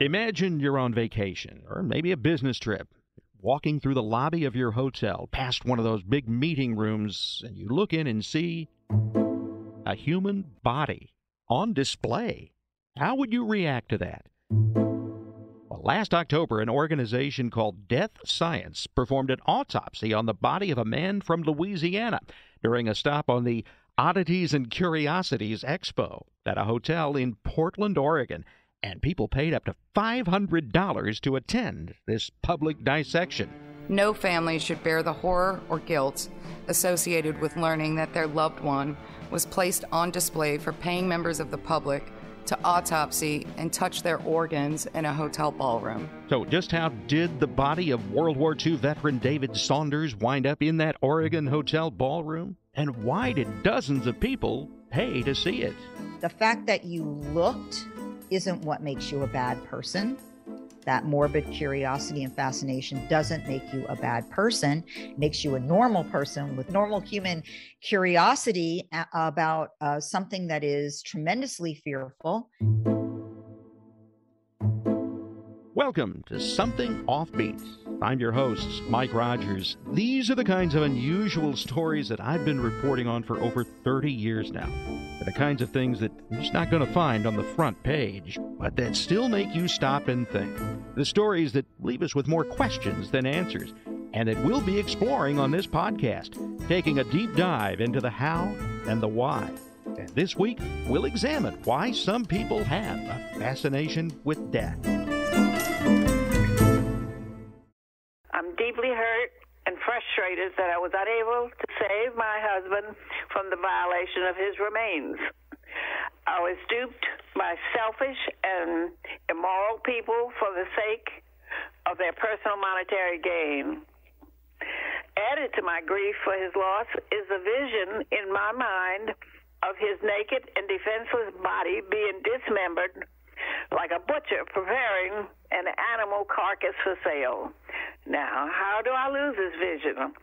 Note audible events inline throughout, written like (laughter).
Imagine you're on vacation or maybe a business trip, walking through the lobby of your hotel, past one of those big meeting rooms, and you look in and see a human body on display. How would you react to that? Well, last October, an organization called Death Science performed an autopsy on the body of a man from Louisiana during a stop on the Oddities and Curiosities Expo at a hotel in Portland, Oregon and people paid up to $500 to attend this public dissection. No family should bear the horror or guilt associated with learning that their loved one was placed on display for paying members of the public to autopsy and touch their organs in a hotel ballroom. So, just how did the body of World War II veteran David Saunders wind up in that Oregon hotel ballroom? And why did dozens of people pay to see it? The fact that you looked isn't what makes you a bad person. That morbid curiosity and fascination doesn't make you a bad person, it makes you a normal person with normal human curiosity about uh, something that is tremendously fearful. Welcome to Something Offbeat. I'm your host, Mike Rogers. These are the kinds of unusual stories that I've been reporting on for over 30 years now. They're the kinds of things that you're just not going to find on the front page, but that still make you stop and think. The stories that leave us with more questions than answers, and that we'll be exploring on this podcast, taking a deep dive into the how and the why. And this week, we'll examine why some people have a fascination with death. I was unable to save my husband from the violation of his remains. I was duped by selfish and immoral people for the sake of their personal monetary gain. Added to my grief for his loss is the vision in my mind of his naked and defenseless body being dismembered like a butcher preparing an animal carcass for sale. Now, how do I lose this vision?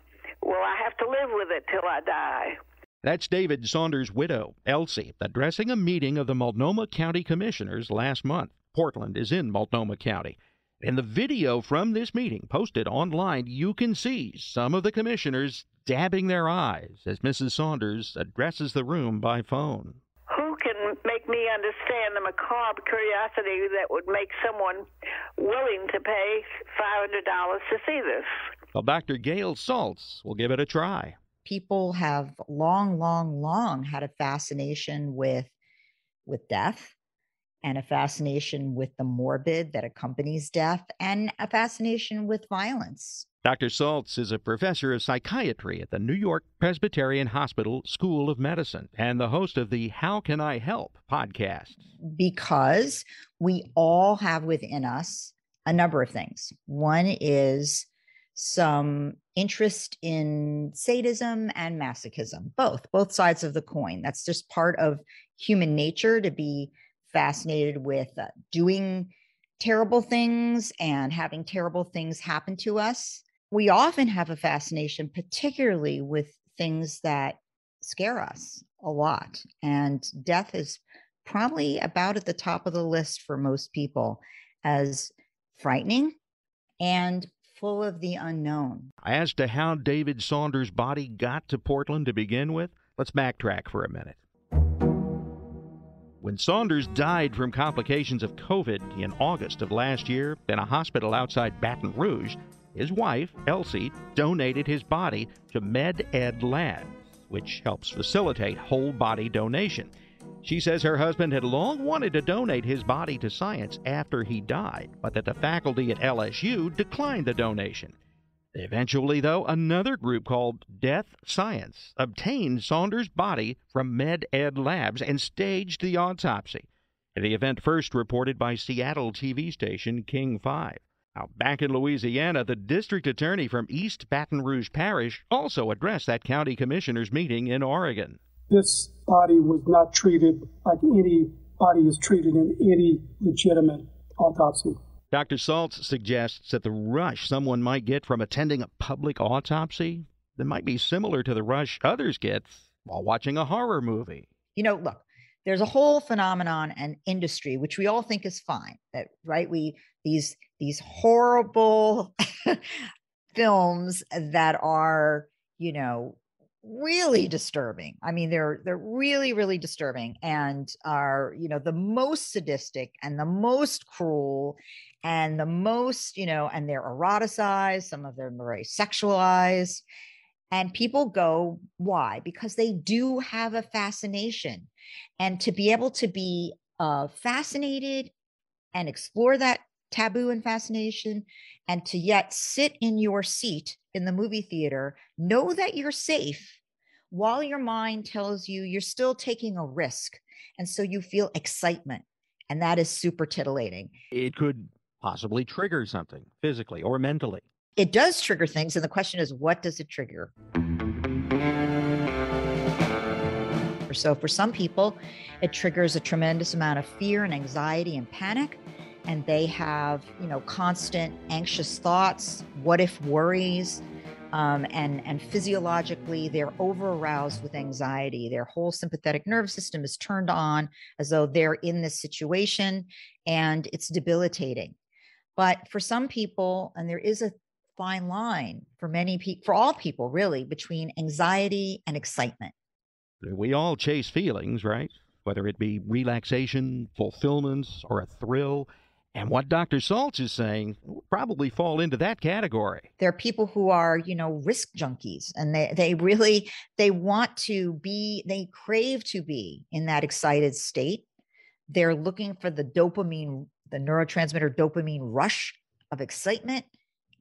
Will I have to live with it till I die? That's David Saunders' widow, Elsie, addressing a meeting of the Multnomah County Commissioners last month. Portland is in Multnomah County. In the video from this meeting posted online, you can see some of the commissioners dabbing their eyes as Mrs. Saunders addresses the room by phone Who can make me understand the macabre curiosity that would make someone willing to pay $500 to see this. Well, Dr. Gail Saltz will give it a try. People have long, long, long had a fascination with with death and a fascination with the morbid that accompanies death and a fascination with violence. Dr. Saltz is a professor of psychiatry at the New York Presbyterian Hospital School of Medicine and the host of the How Can I Help podcast. Because we all have within us a number of things. One is some interest in sadism and masochism, both, both sides of the coin. That's just part of human nature to be fascinated with uh, doing terrible things and having terrible things happen to us we often have a fascination, particularly with things that scare us a lot. And death is probably about at the top of the list for most people as frightening and full of the unknown. As to how David Saunders' body got to Portland to begin with, let's backtrack for a minute. When Saunders died from complications of COVID in August of last year in a hospital outside Baton Rouge, his wife, Elsie, donated his body to MedEd Labs, which helps facilitate whole body donation. She says her husband had long wanted to donate his body to science after he died, but that the faculty at LSU declined the donation. Eventually, though, another group called Death Science obtained Saunders' body from MedEd Labs and staged the autopsy. The event first reported by Seattle TV station King 5. Now, back in Louisiana, the district attorney from East Baton Rouge Parish also addressed that county commissioners meeting in Oregon. This body was not treated like any body is treated in any legitimate autopsy. Dr. Saltz suggests that the rush someone might get from attending a public autopsy that might be similar to the rush others get while watching a horror movie. You know, look, there's a whole phenomenon and industry which we all think is fine that right we these these horrible (laughs) films that are you know really disturbing. I mean they're they're really really disturbing and are you know the most sadistic and the most cruel and the most you know and they're eroticized some of them are very sexualized. And people go why? Because they do have a fascination. And to be able to be uh, fascinated and explore that taboo and fascination and to yet sit in your seat in the movie theater know that you're safe while your mind tells you you're still taking a risk and so you feel excitement and that is super titillating it could possibly trigger something physically or mentally it does trigger things and the question is what does it trigger so for some people, it triggers a tremendous amount of fear and anxiety and panic. And they have, you know, constant anxious thoughts, what if worries, um, and and physiologically they're over aroused with anxiety. Their whole sympathetic nervous system is turned on as though they're in this situation, and it's debilitating. But for some people, and there is a fine line for many people, for all people really, between anxiety and excitement. We all chase feelings, right? Whether it be relaxation, fulfillment, or a thrill. And what Dr. Saltz is saying probably fall into that category. There are people who are, you know, risk junkies and they, they really they want to be, they crave to be in that excited state. They're looking for the dopamine, the neurotransmitter dopamine rush of excitement.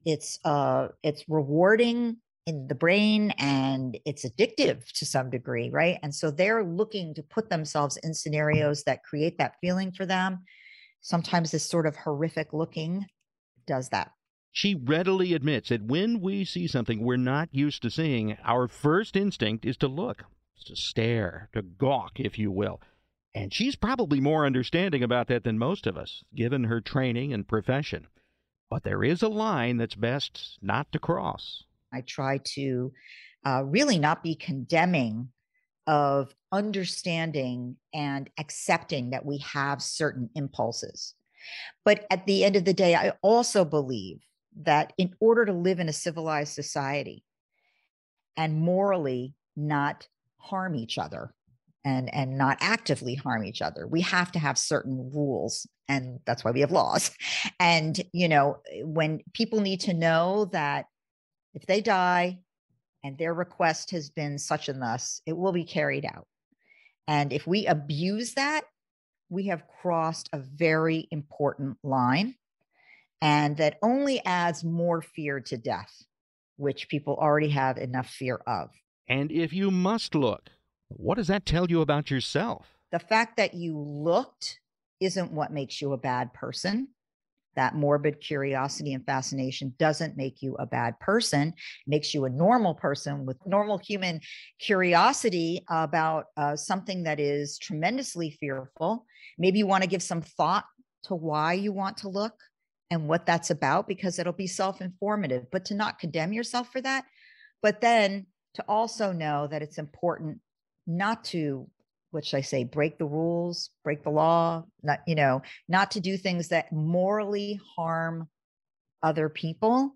It's uh it's rewarding in the brain and it's addictive to some degree, right? And so they're looking to put themselves in scenarios that create that feeling for them. Sometimes this sort of horrific looking does that. She readily admits that when we see something we're not used to seeing, our first instinct is to look, to stare, to gawk, if you will. And she's probably more understanding about that than most of us, given her training and profession. But there is a line that's best not to cross. I try to uh, really not be condemning of understanding and accepting that we have certain impulses. But at the end of the day, I also believe that in order to live in a civilized society and morally not harm each other and and not actively harm each other we have to have certain rules and that's why we have laws (laughs) and you know when people need to know that if they die and their request has been such and thus, it will be carried out. And if we abuse that, we have crossed a very important line. And that only adds more fear to death, which people already have enough fear of. And if you must look, what does that tell you about yourself? The fact that you looked isn't what makes you a bad person that morbid curiosity and fascination doesn't make you a bad person makes you a normal person with normal human curiosity about uh, something that is tremendously fearful. Maybe you want to give some thought to why you want to look and what that's about because it'll be self-informative but to not condemn yourself for that. But then to also know that it's important not to should I say, break the rules, break the law, not, you know, not to do things that morally harm other people.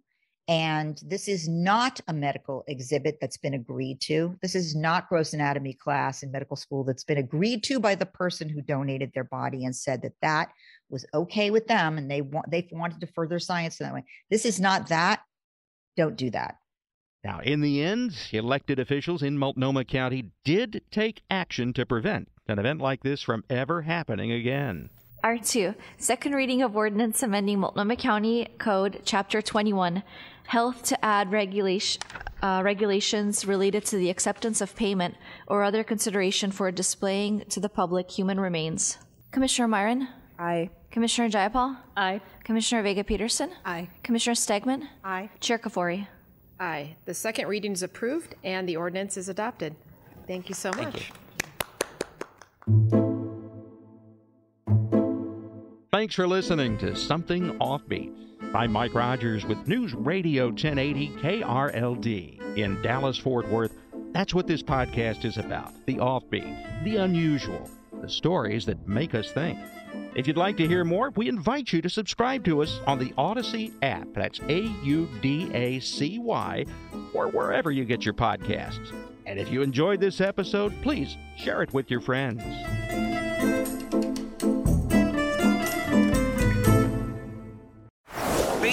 And this is not a medical exhibit that's been agreed to. This is not gross anatomy class in medical school that's been agreed to by the person who donated their body and said that that was okay with them and they want they wanted to further science in that way. This is not that. Don't do that. Now, in the end, elected officials in Multnomah County did take action to prevent an event like this from ever happening again. R2, second reading of ordinance amending Multnomah County Code, Chapter 21, health to add regulation, uh, regulations related to the acceptance of payment or other consideration for displaying to the public human remains. Commissioner Meieran? Aye. Commissioner Jayapal? Aye. Commissioner Vega Pederson? Aye. Commissioner Stegmann? Aye. Chair Kafoury? Aye. The second reading is approved and the ordinance is adopted. Thank you so much. Thanks for listening to Something Offbeat. I'm Mike Rogers with News Radio 1080 KRLD in Dallas, Fort Worth. That's what this podcast is about the offbeat, the unusual, the stories that make us think. If you'd like to hear more, we invite you to subscribe to us on the Audacy app. That's A U D A C Y, or wherever you get your podcasts. And if you enjoyed this episode, please share it with your friends.